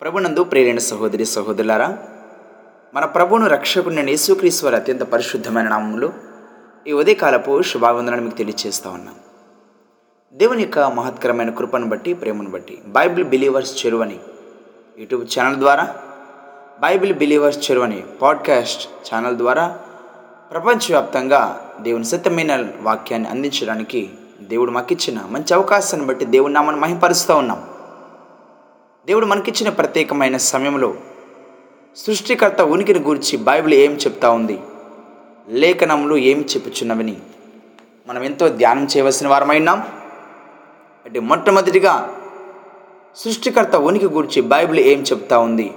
ప్రభునందు ప్రేరణ సహోదరి సహోదరులారా మన ప్రభువును రక్షకుని యేసుక్రీస్తు అత్యంత పరిశుద్ధమైన నామములో ఈ ఉదయకాలపు శుభావందనాన్ని మీకు తెలియజేస్తా ఉన్నాం. దేవుని యొక్క మహత్కరమైన కృపను బట్టి ప్రేమను బట్టి బైబిల్ బిలీవర్స్ చెరువని యూట్యూబ్ ఛానల్ ద్వారా బైబిల్ బిలీవర్స్ చెరువని పాడ్కాస్ట్ ఛానల్ ద్వారా ప్రపంచవ్యాప్తంగా దేవుని సత్యమైన వాక్యాన్ని అందించడానికి దేవుడు మాకిచ్చిన మంచి అవకాశాన్ని బట్టి దేవుని నామని మహింపరుస్తూ ఉన్నాం. దేవుడు మనకిచ్చిన ప్రత్యేకమైన సమయంలో సృష్టికర్త ఉనికిని గురించి బైబిల్ ఏం చెప్తా ఉంది? లేఖనములు ఏం చెప్పుచున్నవని మనం ఎంతో ధ్యానం చేయవలసిన వారమైనాం అంటే మొట్టమొదటిగా సృష్టికర్త ఉనికి గురించి బైబిల్ ఏం చెప్తా ఉంది?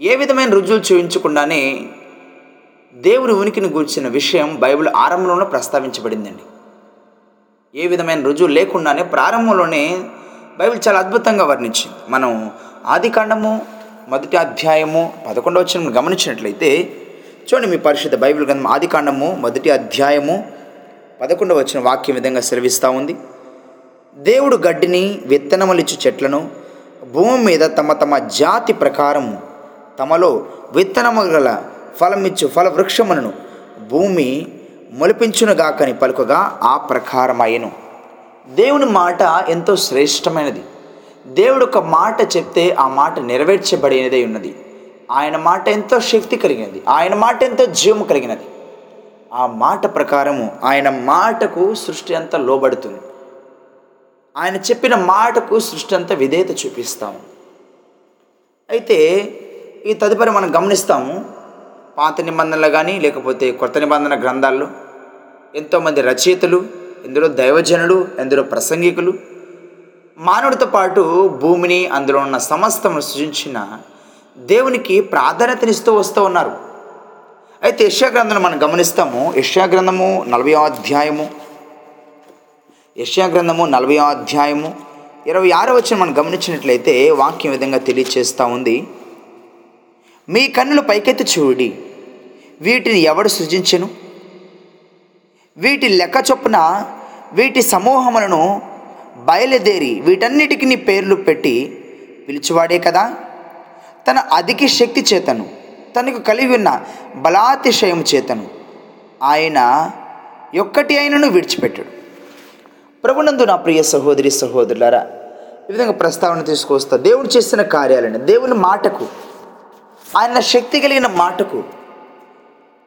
ఏ విధమైన రుజువులు చూపించకుండానే దేవుని ఉనికిని గురించిన విషయం బైబిల్ ఆరంభంలోనే ప్రస్తావించబడిందండి. ఏ విధమైన రుజువు లేకుండానే ప్రారంభంలోనే బైబిల్ చాలా అద్భుతంగా వర్ణించింది. మనం ఆది కాండము మొదటి అధ్యాయము పదకొండవ వచ్చిన గమనించినట్లయితే చూడండి మీ పరిశుద్ధ బైబిల్ గ్రంథం ఆది కాండము మొదటి అధ్యాయము పదకొండవ వచ్చిన వాక్యం విధంగా సెలవిస్తూ ఉంది. దేవుడు గడ్డిని విత్తనములిచ్చు చెట్లను భూమి మీద తమ తమ జాతి ప్రకారము తమలో విత్తనము గల ఫలమిచ్చు ఫల వృక్షములను భూమి మొలిపించునుగాకని పలుకగా ఆ ప్రకారమయ్యను. దేవుని మాట ఎంతో శ్రేష్టమైనది. దేవుడు ఒక మాట చెప్తే ఆ మాట నెరవేర్చబడినదే ఉన్నది. ఆయన మాట ఎంతో శక్తి కలిగినది. ఆయన మాట ఎంతో జీవము కలిగినది. ఆ మాట ప్రకారము ఆయన మాటకు సృష్టి అంతా లోబడుతుంది. ఆయన చెప్పిన మాటకు సృష్టి అంతా విధేయత చూపిస్తాము అయితే ఈ తదుపరి మనం గమనిస్తాము పాత నిబంధనలు కానీ లేకపోతే కొత్త నిబంధన గ్రంథాల్లో ఎంతోమంది రచయితలు ఇందులో దైవజనులు ఎందరో ప్రసంగికులు. మానవుడితో పాటు భూమిని అందులో ఉన్న సమస్తమును సృజించిన దేవునికి ప్రాధాన్యతనిస్తూ వస్తూ ఉన్నారు. అయితే యశ్యా గ్రంథం మనం గమనిస్తాము యశ్యా గ్రంథము నలభై అధ్యాయము. యశ్యా గ్రంథము నలభై అధ్యాయము ఇరవై ఆరో వచ్చిన మనం గమనించినట్లయితే వాక్యం విధంగా తెలియచేస్తూ ఉంది. మీ కన్నులు పైకెత్తి చూడి వీటిని ఎవడు సృజించెను? వీటి లెక్క చొప్పున వీటి సమూహములను బయలుదేరి వీటన్నిటికీ పేర్లు పెట్టి పిలిచివాడే కదా. తన అధిక శక్తి చేతను తనకు కలిగి ఉన్న బలాతిశయం చేతను ఆయన ఒక్కటి అయినను విడిచిపెట్టాడు. ప్రభునందు నా ప్రియ సహోదరి సహోదరులారా ఈ విధంగా ప్రస్తావన తీసుకొస్తా. దేవుడు చేసిన కార్యాలను దేవుని మాటకు ఆయన శక్తి కలిగిన మాటకు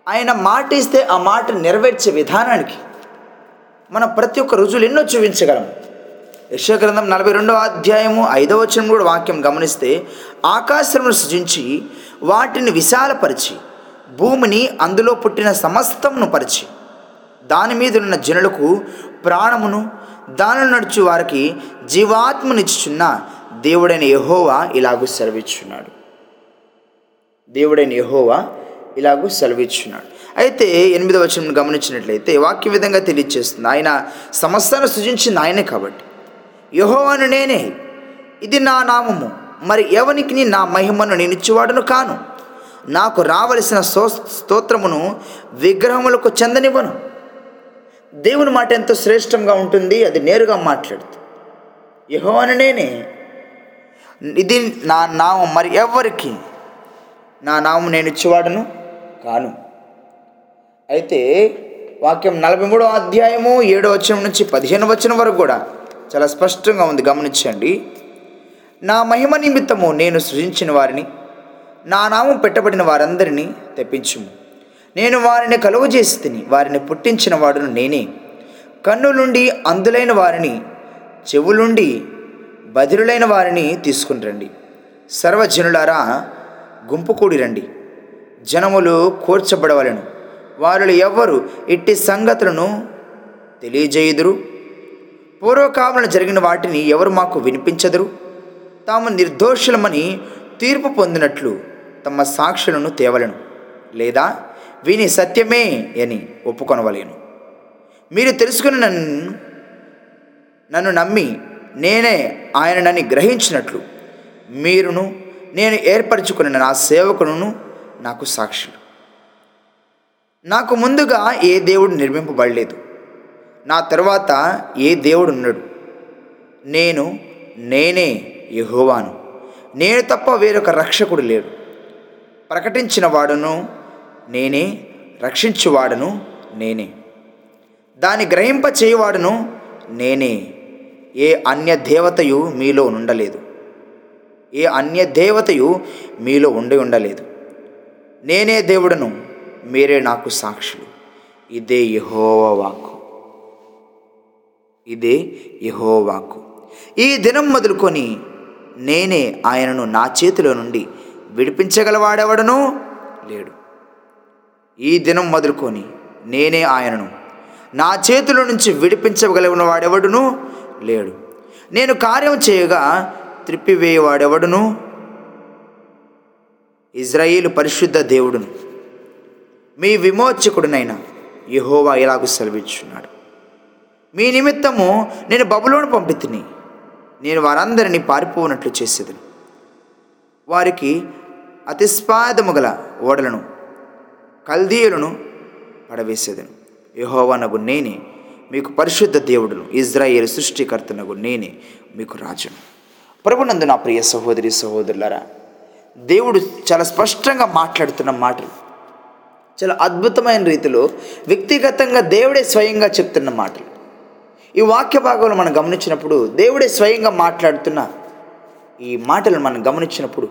ఆయన మాట ఇస్తే ఆ మాట నెరవేర్చే విధానానికి మనం ప్రతి ఒక్క రుజువులు ఎన్నో చూపించగలం. యశగ్రంథం నలభై రెండవ అధ్యాయము ఐదవ వచనం కూడా వాక్యం గమనిస్తే ఆకాశమును సృజించి వాటిని విశాలపరిచి భూమిని అందులో పుట్టిన సమస్తమును పరిచి దాని మీద ఉన్న జనులకు ప్రాణమును దానిలో నడుచు వారికి జీవాత్మనిచ్చుచున్న దేవుడైన యహోవా ఇలాగూ సెలవిచ్చున్నాడు దేవుడైన యహోవా ఇలాగూ సెలవిచ్చున్నాడు అయితే ఎనిమిదవ వచనం గమనించినట్లయితే వాక్య విధంగా తెలియచేస్తుంది. ఆయన సమస్తాన్ని సృజించింది ఆయనే కాబట్టి. యహోవాను నేనే. ఇది నా నామము. మరి ఎవనికి నా మహిమను నేనిచ్చేవాడును కాను? నాకు రావలసిన సో స్తోత్రమును విగ్రహములకు చెందనివ్వను. దేవుని మాట ఎంతో శ్రేష్టంగా ఉంటుంది. అది నేరుగా మాట్లాడుతుంది. యహోవాను నేనే. ఇది నా నామం. మరి ఎవరికి నా నామం నేను ఇచ్చేవాడును? కాను. అయితే వాక్యం నలభై మూడో అధ్యాయము ఏడో వచనం నుంచి పదిహేను వచనం వరకు కూడా చాలా స్పష్టంగా ఉంది. గమనించండి. నా మహిమ నిమిత్తము నేను సృజించిన వారిని నా నామం పెట్టబడిన వారందరినీ తెప్పించుము. నేను వారిని కలువ చేసి తిని వారిని పుట్టించిన వాడును నేనే. కన్ను నుండి అందులైన వారిని చెవులుండి బదిరులైన వారిని తీసుకుని రండి. సర్వజనులారా గుంపు కూడి రండి. జనములు కూర్చబడవలను. వారిలో ఎవ్వరు ఇట్టి సంగతులను తెలియజేయుదురు? పూర్వకాలంలో జరిగిన వాటిని ఎవరు మాకు వినిపించదురు? తాము నిర్దోషులమని తీర్పు పొందినట్లు తమ సాక్షులను తేవలను. లేదా విని సత్యమే అని ఒప్పుకొనవలేను. మీరు తెలుసుకుని నన్ను నన్ను నమ్మి నేనే ఆయననని గ్రహించినట్లు మీరును నేను ఏర్పరచుకున్న నా సేవకును నాకు సాక్షులు. నాకు ముందుగా ఏ దేవుడు నిర్మింపబడలేదు. నా తర్వాత ఏ దేవుడు ఉన్నాడు నేను నేనే యహోవాను. నేను తప్ప వేరొక రక్షకుడు లేడు. ప్రకటించిన వాడును నేనే రక్షించువాడును నేనే. దాని గ్రహింప చేయవాడును నేనే. ఏ అన్య దేవతయు మీలో ఉండలేదు ఏ అన్య దేవతయు మీలో ఉండి ఉండలేదు. నేనే దేవుడను మీరే నాకు సాక్షులు. ఇదే యహోవాకు వాక్కు. ఇదే యహోవాకు ఈ దినం మొదలుకొని నేనే ఆయనను నా చేతిలో నుండి విడిపించగలవాడెవడనూ లేడు. ఈ దినం మొదలుకొని నేనే ఆయనను నా చేతిలో నుంచి విడిపించగలిగిన వాడెవడును లేడు. నేను కార్యం చేయగా త్రిప్పివేయవాడెవడును ఇజ్రాయేలు పరిశుద్ధ దేవుడును. మీ విమోచకుడునైన యహోవా ఇలాగ సెలవిచ్చున్నాడు మీ నిమిత్తము నేను బబులోను పంపితిని. నేను వారందరినీ పారిపోనట్లు చేసేది వారికి అతిస్పాదము గల ఓడలను కల్దీయులను పడవేసేదను. యహోవనగు నేనే మీకు పరిశుద్ధ దేవుడును. ఇజ్రాయేల్ సృష్టికర్తనగు నేనే మీకు రాజును. ప్రభునందు నా ప్రియ సహోదరి సహోదరులరా దేవుడు చాలా స్పష్టంగా మాట్లాడుతున్న మాటలు. చాలా అద్భుతమైన రీతిలో వ్యక్తిగతంగా దేవుడే స్వయంగా చెప్తున్న మాటలు. ఈ వాక్య భాగంలో మనం గమనించినప్పుడు దేవుడే స్వయంగా మాట్లాడుతున్న ఈ మాటలను మనం గమనించినప్పుడు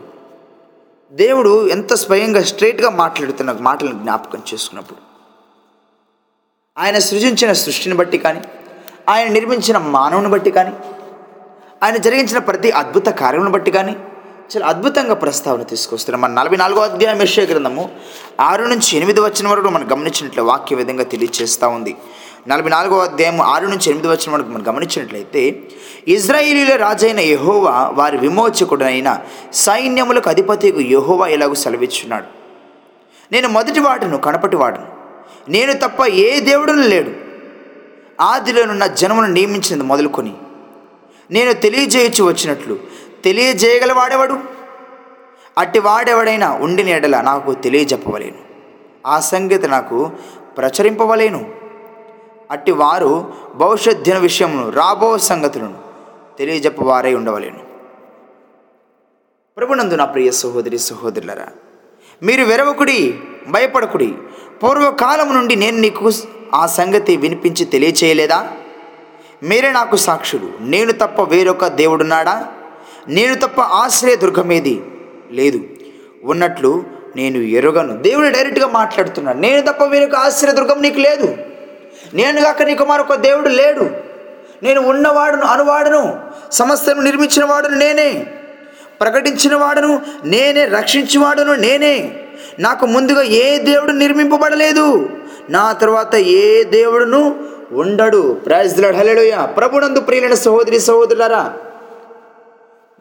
దేవుడు ఎంత స్వయంగా స్ట్రైట్గా మాట్లాడుతున్న మాటలను జ్ఞాపకం చేసుకున్నప్పుడు. ఆయన సృజించిన సృష్టిని బట్టి కానీ ఆయన నిర్మించిన మానవుని బట్టి కానీ ఆయన జరిగించిన ప్రతి అద్భుత కార్యమును బట్టి కానీ చాలా అద్భుతంగా ప్రస్తావన తీసుకొస్తున్నాం మన నలభై నాలుగో అధ్యాయం యెషయా గ్రంథము ఆరు నుంచి ఎనిమిది వచ్చిన వరకు మనం గమనించినట్లు వాక్య విధంగా తెలియజేస్తూ ఉంది. నలభై నాలుగో అధ్యాయం ఆరు నుంచి ఎనిమిది వచ్చిన వరకు మనం గమనించినట్లయితే ఇజ్రాయేలీల రాజైన యహోవా వారి విమోచకుడైన సైన్యములకు అధిపతి యెహోవా ఇలాగూ సెలవిచ్చున్నాడు? నేను మొదటి వాడును కనపటి వాడును. నేను తప్ప ఏ దేవుడును లేడు. ఆదిలోనున్న జనమును నియమించినది మొదలుకొని నేను తెలియజేయచ్చు వచ్చినట్లు తెలియజేయగలవాడెవడు? అట్టి వాడెవడైనా ఉండిన ఎడల నాకు తెలియజెప్పవలేను. ఆ సంగతి నాకు ప్రచురింపవలేను. అట్టి వారు భవిష్యత్ దిన విషయమును రాబో సంగతులను తెలియజెప్పవారై ఉండవలేను. ప్రభునందు నా ప్రియ సహోదరి సహోదరులరా మీరు వెరవకుడి భయపడకుడి పూర్వకాలం నుండి నేను నీకు ఆ సంగతి వినిపించి తెలియచేయలేదా? మీరే నాకు సాక్షులు నేను తప్ప వేరొక దేవుడున్నాడా? నేను తప్ప ఆశ్రయ దుర్గమేది లేదు. ఉన్నట్లు నేను ఎరుగను. దేవుడు డైరెక్ట్గా మాట్లాడుతున్నాడు. నేను తప్ప వేరొక ఆశ్రయ దుర్గం నీకు లేదు. నేను కాక నీకు మరొక దేవుడు లేడు. నేను ఉన్నవాడును అనువాడును సమస్తను నిర్మించిన వాడును నేనే. ప్రకటించిన వాడును నేనే రక్షించేవాడును నేనే. నాకు ముందుగా ఏ దేవుడు నిర్మింపబడలేదు? నా తర్వాత ఏ దేవుడును ఉండడు. ప్రైజ్లాడ్ హల్లెలూయ ప్రభునందు ప్రియులైన సహోదరి సహోదరులారా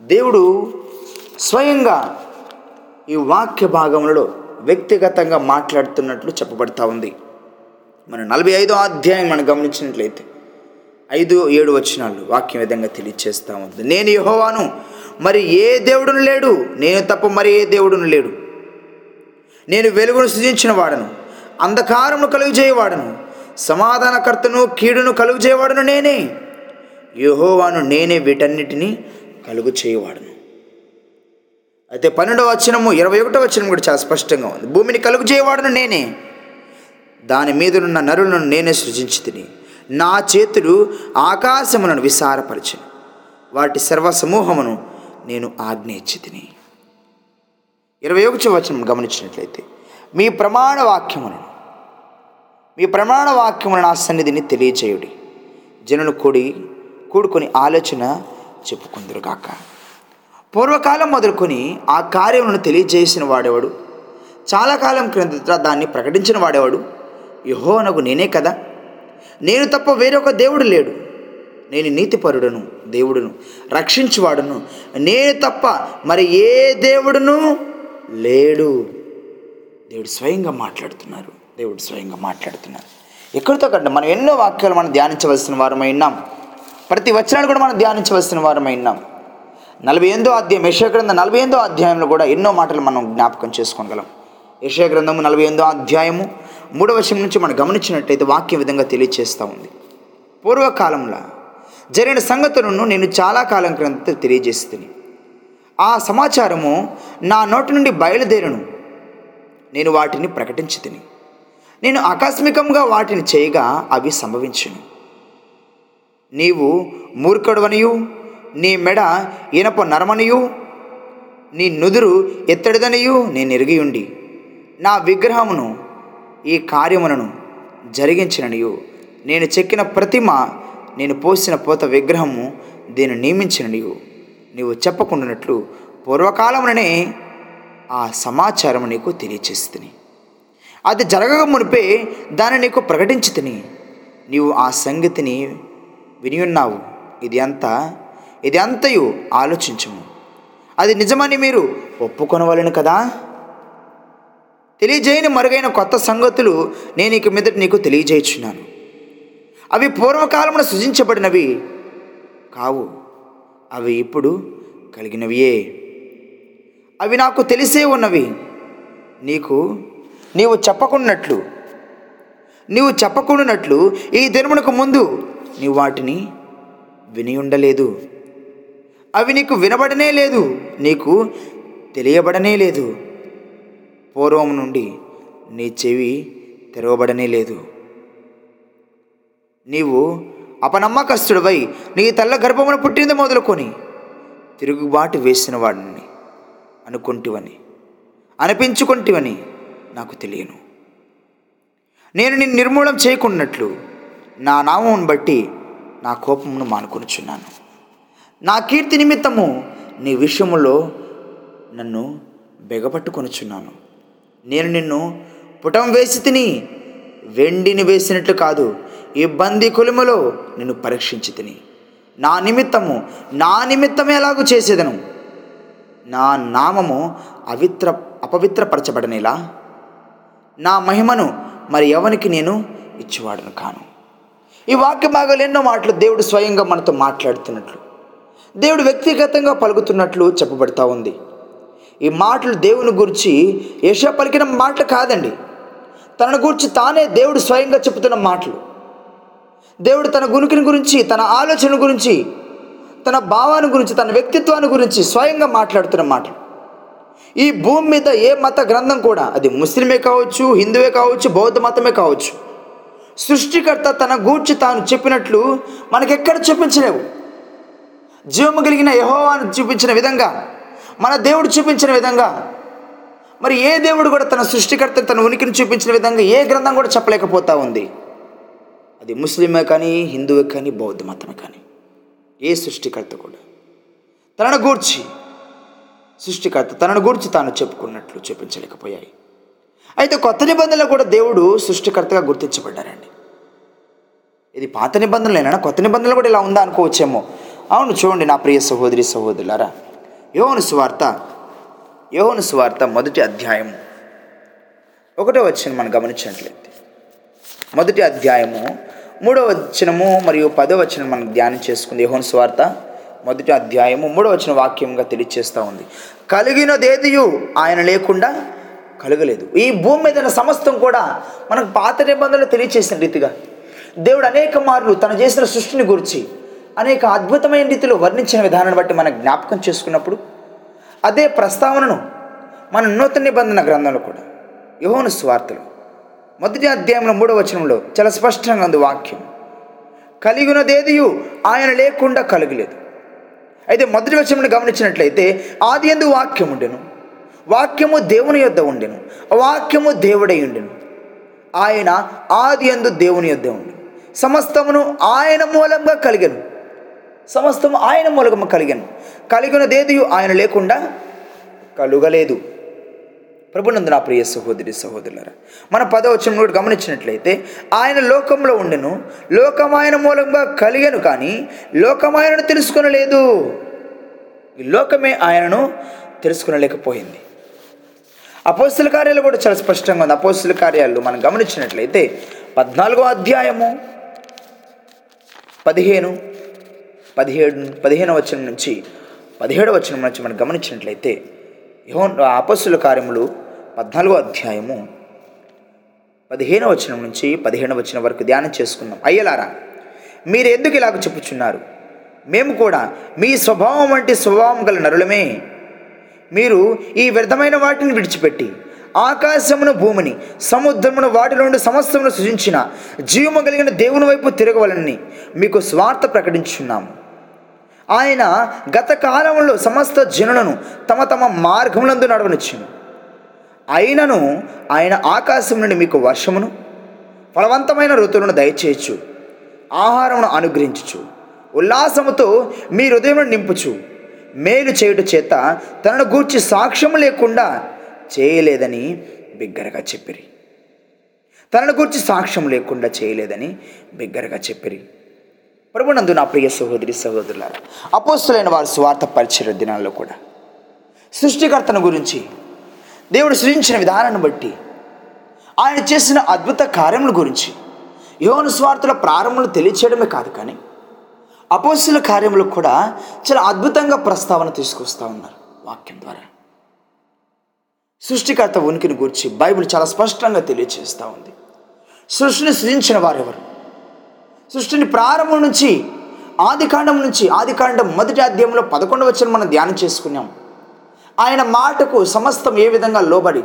దేవుడు స్వయంగా ఈ వాక్య భాగంలో వ్యక్తిగతంగా మాట్లాడుతున్నట్లు చెప్పబడతా ఉంది. మన నలభై ఐదో అధ్యాయం మనం గమనించినట్లయితే ఐదు ఏడు వచ్చినాళ్ళు వాక్యం విధంగా తెలియచేస్తూ ఉంది. నేను యహోవాను మరి ఏ దేవుడును లేడు? నేను తప్ప మరి ఏ దేవుడును లేడు? నేను వెలుగును సృజించిన వాడను అంధకారమును కలుగు చేయవాడను సమాధానకర్తను కీడును కలుగు చేయవాడను నేనే. యహోవాను నేనే వీటన్నిటినీ కలుగు చేయవాడను అయితే పన్నెండవ వచనము ఇరవై ఒకటో వచనం కూడా చాలా స్పష్టంగా ఉంది. భూమిని కలుగు చేయవాడును నేనే. దాని మీదనున్న నరులను నేనే సృజించి తిని నా చేతులు ఆకాశములను విసారపరిచను. వాటి సర్వ సమూహమును నేను ఆజ్ఞయించి తిని ఇరవై ఒకటి వచనం గమనించినట్లయితే మీ ప్రమాణ వాక్యములను మీ ప్రమాణ వాక్యములను నా సన్నిధిని తెలియచేయుడి. జనులు కూడి కూడుకొని ఆలోచన చెప్పుకుందరుగాక. పూర్వకాలం మొదలుకొని ఆ కార్యములను తెలియజేసిన వాడేవాడు? చాలా కాలం క్రిందట దాన్ని ప్రకటించిన వాడేవాడు? యహోనకు నేనే కదా. నేను తప్ప వేరొక దేవుడు లేడు. నేను నీతిపరుడును దేవుడును రక్షించువాడును. నేను తప్ప మరి ఏ దేవుడును లేడు. దేవుడు స్వయంగా మాట్లాడుతున్నారు. దేవుడు స్వయంగా మాట్లాడుతున్నారు. ఎక్కడితో కంటే మనం ఎన్నో వాక్యాలు మనం ధ్యానించవలసిన వారమైనాం ప్రతి వచనాన్ని కూడా మనం ధ్యానించవలసిన వారమై ఉన్నాం. నలభై ఎనిమిదో అధ్యాయం యశగ్రంథం నలభై ఎనిమిదో అధ్యాయంలో కూడా ఎన్నో మాటలు మనం జ్ఞాపకం చేసుకోగలం. యశగ్రంథము నలభై ఎనిమిదో అధ్యాయము మూడవ వచనం నుంచి మనం గమనించినట్టయితే వాక్య విధంగా తెలియచేస్తూ ఉంది. పూర్వకాలంలో జరిగిన సంగతులను నేను చాలా కాలం క్రిందట తెలియజేస్తుంది ఆ సమాచారము నా నోటి నుండి బయలుదేరను. నేను వాటిని ప్రకటించి తిని నేను ఆకస్మికంగా వాటిని చేయగా అవి సంభవించును. నీవు మూర్ఖుడవనియు నీ మెడ ఇనప నరమనియు నీ నుదురు ఎత్తడిదనియు నేను ఎరిగియుండి నా విగ్రహమును ఈ కార్యములను జరిగించిననియు. నేను చెక్కిన ప్రతిమ నేను పోసిన పోత విగ్రహము దీన్ని నియమించిననియు. నీవు చెప్పకుండానట్లు పూర్వకాలముననే ఆ సమాచారం నీకు తెలియచేస్తుంది అది జరగక మునిపే దాన్ని నీకు ప్రకటించి తిని నీవు ఆ సంగతిని వినియున్నావు. ఇది అంతా ఇది అంతయు ఆలోచించము. అది నిజమని మీరు ఒప్పుకొనవలను కదా? తెలియజేయని మరుగైన కొత్త సంగతులు నేను ఇక మీదట నీకు తెలియజేయుచున్నాను. అవి పూర్వకాలమున సృజించబడినవి కావు. అవి ఇప్పుడు కలిగినవియే. అవి నాకు తెలిసే ఉన్నవి. నీకు నీవు చెప్పకున్నట్లు నీవు చెప్పకుండానట్లు ఈ దినమునకు ముందు నీవు వాటిని విని ఉండలేదు. అవి నీకు వినబడనే లేదు. నీకు తెలియబడనే లేదు. పూర్వం నుండి నీ చెవి తెరవబడనే లేదు. నీవు అపనమ్మకస్తుడివై నీ తల్ల గర్భమున పుట్టింది మొదలుకొని తిరుగుబాటు వేసిన వాడిని అనుకుంటివని అనిపించుకుంటివని నాకు తెలియను. నేను నిన్ను నిర్మూలం చేయకున్నట్లు నా నామమును బట్టి నా కోపమును మానుకొనుచున్నాను. నా కీర్తి నిమిత్తము నీ విషయములో నన్ను బెగపట్టుకొనుచున్నాను. నేను నిన్ను పుటం వేసి తిని వెండిని వేసినట్లు కాదు ఇబ్బంది బందీ కొలిమలో నిన్ను పరీక్షించి తిని. నా నిమిత్తము నా నిమిత్తమే ఎలాగూ చేసేదను? నా నామము అవిత్ర అపవిత్రపరచబడనేలా? నా మహిమను మరి ఎవనికి నేను ఇచ్చివాడను కాను. ఈ వాక్య భాగాలు ఎన్నో మాటలు దేవుడు స్వయంగా మనతో మాట్లాడుతున్నట్లు దేవుడు వ్యక్తిగతంగా పలుకుతున్నట్లు చెప్పబడతా ఉంది. ఈ మాటలు దేవుని గురించి యశ పలికిన మాటలు కాదండి. తనను గురించి తానే దేవుడు స్వయంగా చెబుతున్న మాటలు. దేవుడు తన గుణుకుని గురించి తన ఆలోచన గురించి తన భావాన్ని గురించి తన వ్యక్తిత్వాన్ని గురించి స్వయంగా మాట్లాడుతున్న మాటలు. ఈ భూమి మీద ఏ మత గ్రంథం కూడా అది ముస్లిమే కావచ్చు హిందువే కావచ్చు బౌద్ధ మతమే కావచ్చు. సృష్టికర్త తన గూర్చి తాను చెప్పినట్లు మనకెక్కడ చూపించలేవు. జీవము కలిగిన యహోవాను చూపించిన విధంగా మన దేవుడు చూపించిన విధంగా మరి ఏ దేవుడు కూడా తన సృష్టికర్త తన ఉనికిని చూపించిన విధంగా ఏ గ్రంథం కూడా చెప్పలేకపోతా ఉంది. అది ముస్లిమే కానీ హిందువే కానీ బౌద్ధ మతమే కానీ ఏ సృష్టికర్త కూడా. తనను గూర్చి సృష్టికర్త తనను గురించి తాను చెప్పుకున్నట్లు చూపించలేకపోయాయి అయితే కొత్త నిబంధనలో కూడా దేవుడు సృష్టికర్తగా గుర్తించబడ్డారండి. ఇది పాత నిబంధనలేనా కొత్త నిబంధనలు కూడా ఇలా ఉందా అనుకోవచ్చేమో. అవును చూడండి నా ప్రియ సహోదరి సహోదరులారా యోహను స్వార్త యోహను స్వార్త మొదటి అధ్యాయము. ఒకటో వచ్చిన మనం గమనించినట్లయితే మొదటి అధ్యాయము మూడో వచనము మరియు పదో వచనం మనం ధ్యానం చేసుకుంది యోహన్ స్వార్త. మొదటి అధ్యాయము మూడో వచ్చిన వాక్యంగా తెలియచేస్తూ ఉంది. కలిగినదేదియు ఆయన లేకుండా కలగలేదు. ఈ భూమి మీద ఉన్న సమస్తం కూడా మనకు పాత నిబంధనలు తెలియచేసిన రీతిగా దేవుడు అనేక మార్లు తను చేసిన సృష్టిని గురించి అనేక అద్భుతమైన రీతిలో వర్ణించిన విధానాన్ని బట్టి మనం జ్ఞాపకం చేసుకున్నప్పుడు అదే ప్రస్తావనను మన నూతన నిబంధన గ్రంథంలో కూడా యోహోను స్వార్థలు మొదటి అధ్యాయంలో మూడవ వచనంలో చాలా స్పష్టంగా ఉంది వాక్యం. కలిగినదేదియు ఆయన లేకుండా కలగలేదు. అయితే మొదటి వచనం గమనించినట్లయితే ఆది ఎందు వాక్యం ఉండెను. వాక్యము దేవుని యొద్ద ఉండెను. వాక్యము దేవుడై ఉండెను. ఆయన ఆది ఎందు దేవుని యొద్ద ఉండెను. సమస్తమును ఆయన మూలంగా కలిగను. సమస్తము ఆయన మూలకము కలిగాను. కలిగినదేది ఆయన లేకుండా కలుగలేదు. ప్రభునందు నా ప్రియ సహోదరి సహోదరులరా మన పదవచనం కూడా గమనించినట్లయితే ఆయన లోకంలో ఉండెను లోకమాయన మూలంగా కలిగను కానీ లోకమాయనను తెలుసుకొనలేదు. ఈ లోకమే ఆయనను తెలుసుకునలేకపోయింది. అపోస్తుల కార్యాలు కూడా చాలా స్పష్టంగా ఉంది. అపోస్తుల కార్యాలు మనం గమనించినట్లయితే పద్నాలుగో అధ్యాయము పదిహేను పదిహేడు పదిహేను వచనం నుంచి పదిహేడవ వచనం నుంచి మనం గమనించినట్లయితే యోహో అపస్సుల కార్యములు పద్నాలుగో అధ్యాయము పదిహేను వచనం నుంచి పదిహేను వచనం వరకు ధ్యానం చేసుకుందాం. అయ్యలారా మీరు ఎందుకు ఇలాగ చెప్పుచున్నారు? మేము కూడా మీ స్వభావం వంటి స్వభావం గల నరులమే. మీరు ఈ వ్యర్థమైన వాటిని విడిచిపెట్టి ఆకాశమును భూమిని సముద్రమును వాటిలో నుండి సమస్తమును సృజించిన జీవము కలిగిన దేవుని వైపు తిరగవలని మీకు స్వార్థ ప్రకటించున్నాము ఆయన గత కాలంలో సమస్త జనులను తమ తమ మార్గములందు నడవనిచ్చింది అయినను ఆయన ఆకాశం నుండి మీకు వర్షమును ఫలవంతమైన ఋతువులను దయచేయచ్చు. ఆహారమును అనుగ్రహించుచు ఉల్లాసముతో మీ హృదయమును నింపుచు. మేలు చేయుట చేత తనను గూర్చి సాక్ష్యం లేకుండా చేయలేదని బిగ్గరగా చెప్పిరి. తనను గూర్చి సాక్ష్యం లేకుండా చేయలేదని బిగ్గరగా చెప్పిరి. ప్రభునందు నా ప్రియ సహోదరి సహోదరులారు అపోస్తులైన వారు స్వార్థ పరిచయ దినాల్లో కూడా సృష్టికర్తను గురించి దేవుడు సృజించిన విధానాన్ని బట్టి ఆయన చేసిన అద్భుత కార్యముల గురించి యోను స్వార్థుల ప్రారంభంలో తెలియచేయడమే కాదు కానీ అపోస్తుల కార్యములు కూడా చాలా అద్భుతంగా ప్రస్తావన తీసుకొస్తూ ఉన్నారు వాక్యం ద్వారా. సృష్టికర్త ఉనికిని గురించి బైబిల్ చాలా స్పష్టంగా తెలియచేస్తూ ఉంది. సృష్టిని సృజించిన వారెవరు? సృష్టిని ప్రారంభం నుంచి ఆదికాండం నుంచి ఆదికాండం మొదటి అధ్యాయంలో పదకొండు వచ్చిన మనం ధ్యానం చేసుకున్నాం. ఆయన మాటకు సమస్తం ఏ విధంగా లోబడి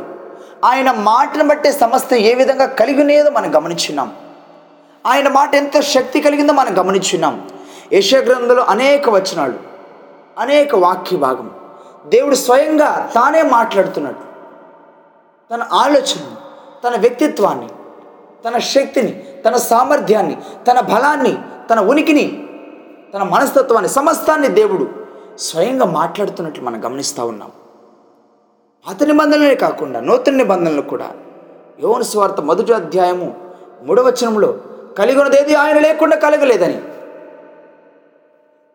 ఆయన మాటను బట్టే సమస్తం ఏ విధంగా కలిగినేదో మనం గమనించున్నాం. ఆయన మాట ఎంత శక్తి కలిగిందో మనం గమనించున్నాం. యశగ్రంథంలో అనేక వచనాలు అనేక వాక్య భాగం దేవుడు స్వయంగా తానే మాట్లాడుతున్నాడు. తన ఆలోచన తన వ్యక్తిత్వాన్ని తన శక్తిని తన సామర్థ్యాన్ని తన బలాన్ని తన ఉనికిని తన మనస్తత్వాన్ని సమస్తాన్ని దేవుడు స్వయంగా మాట్లాడుతున్నట్లు మనం గమనిస్తూ ఉన్నాం. పాత నిబంధనలే కాకుండా నూతన నిబంధనలు కూడా యోను స్వార్థ మొదటి అధ్యాయము మూడవచనంలో కలిగినదేది ఆయన లేకుండా కలగలేదని.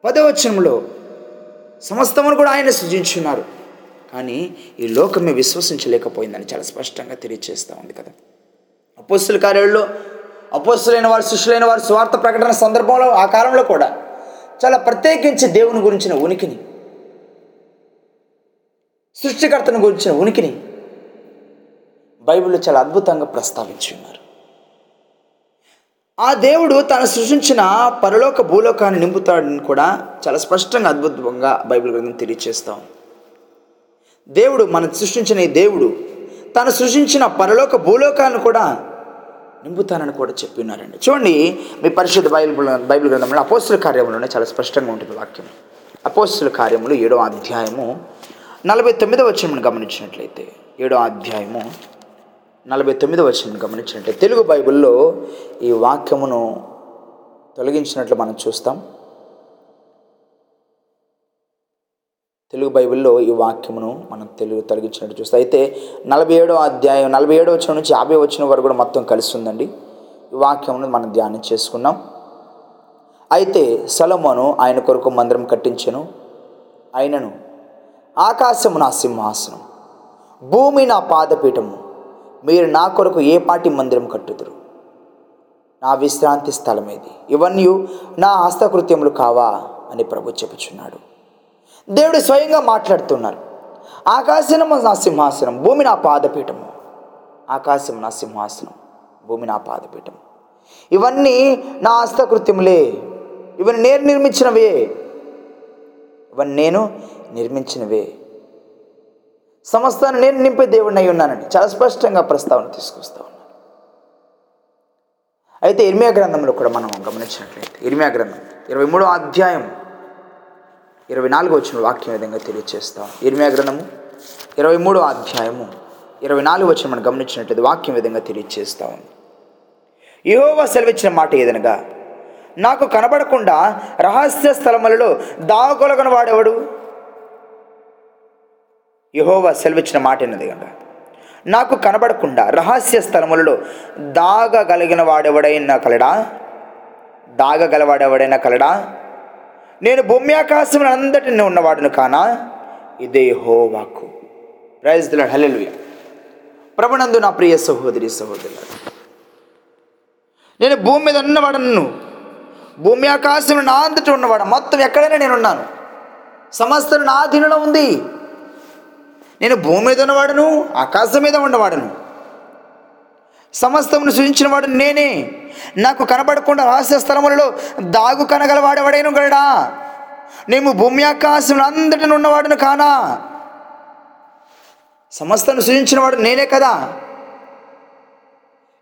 పదవచనంలో సమస్తమును కూడా ఆయన సృజించున్నారు. కానీ ఈ లోకమే విశ్వసించలేకపోయిందని చాలా స్పష్టంగా తెలియజేస్తూ ఉంది కదా. అపోస్తుల కార్యాలలో అపోస్తులైన వారు శిష్యులైన వారు స్వార్థ ప్రకటన సందర్భంలో ఆ కాలంలో కూడా చాలా ప్రత్యేకించి దేవుని గురించిన ఉనికిని సృష్టికర్తను గురించిన ఉనికిని బైబిల్లో చాలా అద్భుతంగా ప్రస్తావించి ఉన్నారు. ఆ దేవుడు తను సృష్టించిన పరలోక భూలోకాన్ని నింపుతాడని కూడా చాలా స్పష్టంగా అద్భుతంగా బైబిల్ గ్రంథం తెలియజేస్తాం దేవుడు మనం సృష్టించిన ఈ దేవుడు తను సృష్టించిన పరలోక భూలోకాన్ని కూడా నింపుతానని కూడా చెప్పినారండి. చూడండి మీ పరిశుద్ధ బైబిల్ బైబిల్ గ్రంథంలో అపోస్తుల కార్యములోనే చాలా స్పష్టంగా ఉంటుంది వాక్యం. అపోస్తుల కార్యములు ఏడో అధ్యాయము నలభై తొమ్మిదో వచ్చిన గమనించినట్లయితే ఏడో అధ్యాయము నలభై తొమ్మిదో వచ్చిన గమనించినట్లయితే తెలుగు బైబిల్లో ఈ వాక్యమును తొలగించినట్లు మనం చూస్తాం. తెలుగు బైబిల్లో ఈ వాక్యమును మనం తెలుగు తొలగించినట్టు చూస్తే అయితే నలభై ఏడో అధ్యాయం నలభై ఏడో వచ్చిన నుంచి యాభై వచ్చిన వరకు కూడా మొత్తం కలిసి ఉందండి ఈ వాక్యమును మనం ధ్యానం చేసుకున్నాం అయితే సలమోను ఆయన కొరకు మందిరం కట్టించను. ఆయనను ఆకాశము నా సింహాసనం భూమి నా పాదపీఠము మీరు నా కొరకు ఏ పాటి మందిరం కట్టుదురు? నా విశ్రాంతి స్థలం ఇది ఇవన్నీ నా హస్తకృత్యములు కావా? అని ప్రభు చెప్పుచున్నాడు. దేవుడు స్వయంగా మాట్లాడుతున్నారు. ఆకాశము నా సింహాసనం భూమి నా పాదపీఠము. ఆకాశం నా సింహాసనం భూమి నా పాదపీఠం ఇవన్నీ నా హస్తకృత్యములే. ఇవన్నీ నేను నిర్మించినవే. ఇవన్నీ నేను నిర్మించినవే. సమస్తాన్ని నేను నింపే దేవుడిని అయి ఉన్నానని చాలా స్పష్టంగా ప్రస్తావన తీసుకొస్తా ఉన్నాను అయితే ఇర్మియా గ్రంథంలో కూడా మనం గమనించినట్లయితే ఇర్మియా గ్రంథం ఇరవై మూడో అధ్యాయం ఇరవై నాలుగు వచ్చిన వాక్యం విధంగా తెలియజేస్తాం ఇర్మియా గ్రంథము ఇరవై మూడో అధ్యాయము ఇరవై నాలుగు వచ్చిన మనం గమనించినట్లయితే వాక్యం విధంగా తెలియజేస్తా యహోవా సెలవిచ్చిన మాట ఏదనగా నాకు కనబడకుండా రహస్య స్థలములలో దాగొలగన వాడెవడు? యహోవా సెలవిచ్చిన మాట ఎన్నది కనుక నాకు కనబడకుండా రహస్య స్థలములలో దాగగలిగిన వాడెవడైనా కలడా? దాగగలవాడెవడైనా కలడా? నేను భూమి ఆకాశం అంతటిని ఉన్నవాడును కానా? ఇదే యెహోవాకు. ప్రైజ్ దిల హల్లెలూయా ప్రభునందు నా ప్రియ సహోదరి సహోదరులు నేను భూమి మీద ఉన్నవాడను భూమి ఆకాశం నా అంతటి ఉన్నవాడు మొత్తం ఎక్కడైనా నేను ఉన్నాను. సమస్తం నా అధీనంలో ఉంది. నేను భూమి మీద ఉన్నవాడును ఆకాశం మీద ఉన్నవాడును సమస్తమును సృజించిన వాడు నేనే. నాకు కనబడకుండా రహస్య స్థలములలో దాగు కనగలవాడెవడైను గలడా? నేను భూమి ఆకాశం అందటిని ఉన్నవాడును కానా? సమస్తను సృజించిన వాడు నేనే కదా?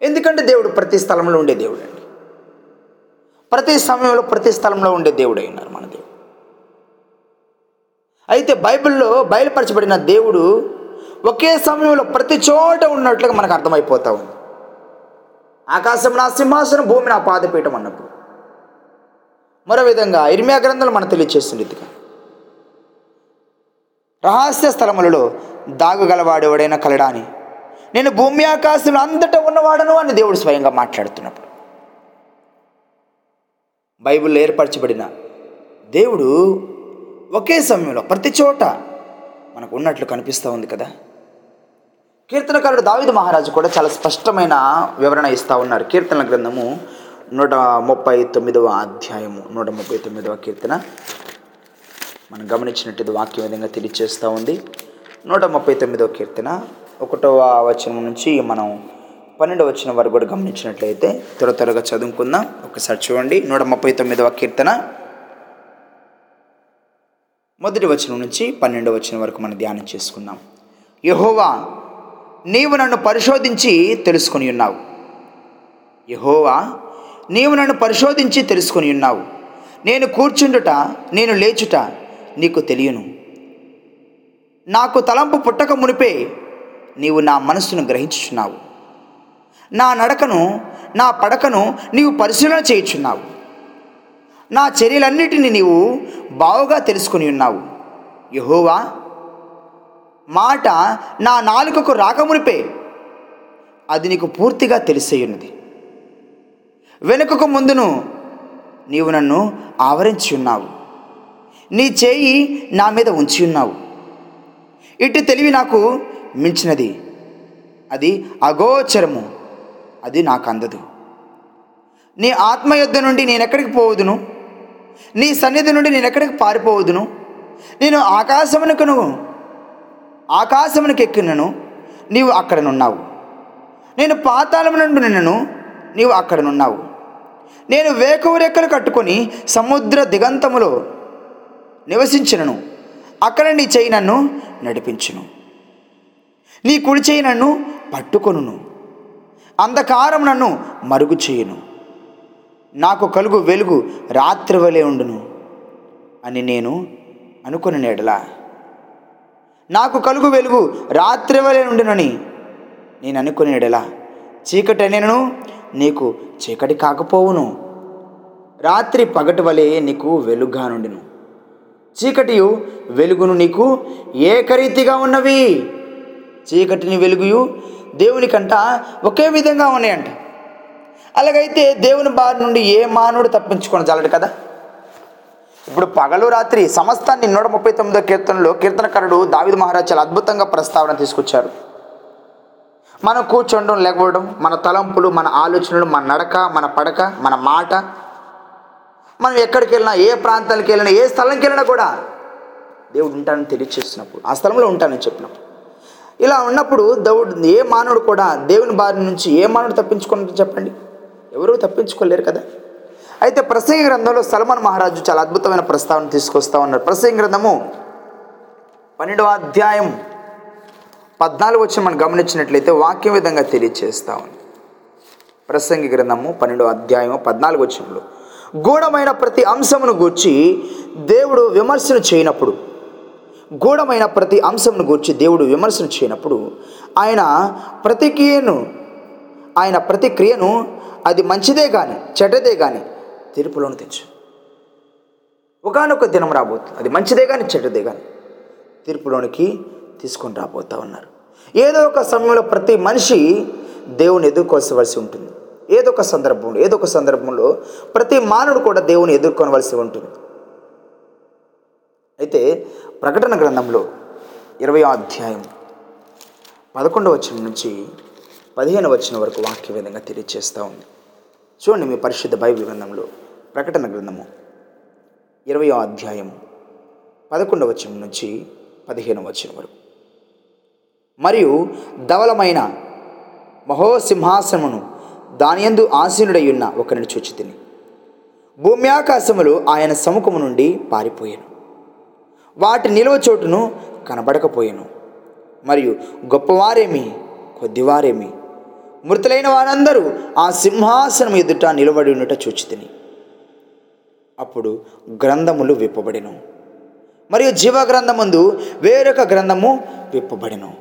ఎందుకంటే దేవుడు ప్రతి స్థలంలో ఉండే దేవుడు అండి. ప్రతి సమయంలో ప్రతి స్థలంలో ఉండే దేవుడు అయినారు మన దేవుడు. అయితే బైబిల్లో బయలుపరచబడిన దేవుడు ఒకే సమయంలో ప్రతి చోట ఉన్నట్లుగా మనకు అర్థమైపోతూ ఉంది. ఆకాశం నా సింహాసనం భూమి నా పాదపీఠం అన్నప్పుడు. మరో విధంగా ఇర్మియా గ్రంథాలు మనం తెలియచేస్తుంది ఇదిగా. రహస్య స్థలములలో దాగుగలవాడెవడైనా కలడాని నేను భూమి ఆకాశంలో అంతటా ఉన్నవాడను అని దేవుడు స్వయంగా మాట్లాడుతున్నప్పుడు. బైబిల్లో ఏర్పరచబడిన దేవుడు ఒకే సమయంలో ప్రతి చోట మనకు ఉన్నట్లు కనిపిస్తూ ఉంది కదా? కీర్తనకారుడు దావిద మహారాజు కూడా చాలా స్పష్టమైన వివరణ ఇస్తూ ఉన్నారు. కీర్తన గ్రంథము నూట ముప్పై తొమ్మిదవ అధ్యాయము నూట ముప్పై తొమ్మిదవ కీర్తన. మనం గమనించినట్టు వాక్యం విధంగా తెలియచేస్తూ ఉంది. నూట ముప్పై తొమ్మిదవ కీర్తన. ఒకటవ వచనం నుంచి మనం పన్నెండవ వచనం వరకు కూడా గమనించినట్లయితే త్వర త్వరగా చదువుకుందాం. ఒకసారి చూడండి. నూట ముప్పై తొమ్మిదవ కీర్తన. మొదటి వచనం నుంచి పన్నెండవ వచనం వరకు మనం ధ్యానం చేసుకుందాం. యహోవా నీవు నన్ను పరిశోధించి తెలుసుకొని ఉన్నావు. యహోవా నీవు నన్ను పరిశోధించి తెలుసుకొని ఉన్నావు. నేను కూర్చుండుట నేను లేచుట నీకు తెలియను. నాకు తలంపు పుట్టక మునిపే నీవు నా మనస్సును గ్రహించుచున్నావు. నా నడకను నా పడకను నీవు పరిశీలన చేయుచున్నావు. నా చర్యలన్నిటిని నీవు బావుగా తెలుసుకుని ఉన్నావు. యహోవా మాట నా నాలుకకు రాకమునిపే. అది నీకు పూర్తిగా తెలిసేయున్నది. వెనుకకు ముందును నీవు నన్ను ఆవరించి ఉన్నావు నీ చేయి నా మీద ఉంచి ఉన్నావు ఇటు తెలివి నాకు మించినది. అది అగోచరము. అది నాకు అందదు. నీ ఆత్మ యుద్ధ నుండి నేను ఎక్కడికి పోవదును? నీ సన్నిధి నుండి నేను ఎక్కడికి పారిపోవదును? నేను ఆకాశమునకును ఆకాశమునికి ఎక్కినను నీవు అక్కడనున్నావు. నేను పాతాళము నుండి నిన్నను నీవు అక్కడనున్నావు. నేను వేకువ రెక్కలు కట్టుకొని సముద్ర దిగంతములో నివసించినను. అక్కడ నీ చేయి నన్ను నడిపించును. నీ కుడి చేయి నన్ను పట్టుకొనును. అంధకారం నన్ను మరుగు చేయును నాకు కలుగు వెలుగు రాత్రి వలె ఉండును అని నేను అనుకుని నేడలా నాకు కలుగు వెలుగు రాత్రి వలె నుండినని నేను అనుకునేడెలా చీకటి అనేను నీకు చీకటి కాకపోవును. రాత్రి పగటి వలె నీకు వెలుగుగా నుండిను. చీకటియు వెలుగును నీకు ఏకరీతిగా ఉన్నవి. చీకటిని వెలుగుయు దేవునికంట ఒకే విధంగా ఉన్నాయంట. అలాగైతే దేవుని బారి నుండి ఏ మానవుడు తప్పించుకొని చాలడు కదా? ఇప్పుడు పగలు రాత్రి సమస్తాన్ని నూట ముప్పై తొమ్మిదో కీర్తనలో కీర్తనకారుడు దావిద మహారాజ్ చాలా అద్భుతంగా ప్రస్తావన తీసుకొచ్చారు. మనం కూర్చోండం లేకపోవడం మన తలంపులు మన ఆలోచనలు మన నడక మన పడక మన మాట. మనం ఎక్కడికి వెళ్ళినా ఏ ప్రాంతానికి వెళ్ళినా ఏ స్థలంకి వెళ్ళినా కూడా దేవుడు ఉంటానని తెలియచేస్తున్నప్పుడు ఆ స్థలంలో ఉంటానని చెప్పినప్పుడు. ఇలా ఉన్నప్పుడు దేవుడు ఏ మానవుడు కూడా దేవుని బారి నుంచి ఏ మానవుడు తప్పించుకున్నట్టు చెప్పండి? ఎవరూ తప్పించుకోలేరు కదా? అయితే ప్రసంగ గ్రంథంలో సల్మాన్ మహారాజు చాలా అద్భుతమైన ప్రస్తావన తీసుకొస్తా ఉన్నారు. ప్రసంగ గ్రంథము పన్నెండవ అధ్యాయం పద్నాలుగు వచ్చి మనం గమనించినట్లయితే వాక్యం విధంగా తెలియచేస్తా ఉంది. ప్రసంగి గ్రంథము పన్నెండవ అధ్యాయము పద్నాలుగు వచ్చంలో గూఢమైన ప్రతి అంశమును గూర్చి దేవుడు విమర్శను చేయనప్పుడు గూఢమైన ప్రతి అంశమును గూర్చి దేవుడు విమర్శన చేయనప్పుడు ఆయన ప్రతిక్రియను ఆయన ప్రతిక్రియను అది మంచిదే కానీ చెడ్డదే కానీ తీర్పులోను తెచ్చు. ఒకనొక దినం రాబోతుంది అది మంచిదే కానీ చెడ్డదే కానీ తీర్పులోనికి తీసుకొని రాబోతా ఉన్నారు. ఏదో ఒక సమయంలో ప్రతి మనిషి దేవుని ఎదుర్కోవలసి ఉంటుంది. ఏదో ఒక సందర్భంలో ఏదో ఒక సందర్భంలో ప్రతి మానవుడు కూడా దేవుని ఎదుర్కొనవలసి ఉంటుంది. అయితే ప్రకటన గ్రంథంలో ఇరవై అధ్యాయం పదకొండవ వచనం నుంచి పదిహేను వచ్చిన వరకు వాక్య విధంగా తెలియజేస్తూ ఉంది. చూడండి మీ పరిశుద్ధ బైబిల్ గ్రంథంలో ప్రకటన గ్రంథము. ఇరవై అధ్యాయం పదకొండవ వచనం నుంచి పదిహేను వచనం వరకు. మరియు ధవలమైన మహోసింహాసనమును దానియందు ఆసీనుడై ఉన్న ఒకరిని చూచి తిని భూమి ఆకాశములు ఆయన సముఖము నుండి పారిపోయాను. వాటి నిలువ చోటును కనబడకపోయాను. మరియు గొప్పవారేమి కొద్దివారేమి మృతులైన వారందరూ ఆ సింహాసనం ఎదుట నిలబడి ఉన్నట చూచితిని. అప్పుడు గ్రంథములు విప్పబడిను. మరియు జీవ గ్రంథమందు వేరొక గ్రంథము విప్పబడిను.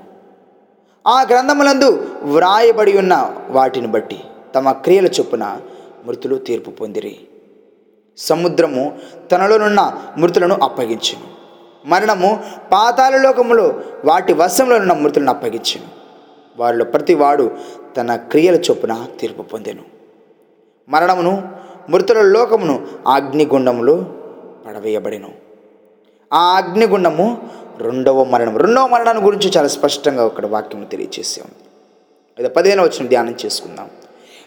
ఆ గ్రంథములందు వ్రాయబడి ఉన్న వాటిని బట్టి తమ క్రియల చొప్పున మృతులు తీర్పు పొందిరి. సముద్రము తనలోనున్న మృతులను అప్పగించును. మరణము పాతాళలోకములో వాటి వశంలో ఉన్న మృతులను అప్పగించును. వారిలో ప్రతి వాడు తన క్రియల చొప్పున తీర్పు పొందెను. మరణమును మృతుల లోకమును అగ్నిగుండములో పడవేయబడెను. ఆ అగ్నిగుండము రెండవ మరణం రెండవ మరణాన్ని గురించి చాలా స్పష్టంగా ఒకటి వాక్యం తెలియజేసాం ఇది పదిహేను వచ్చిన ధ్యానం చేసుకుందాం.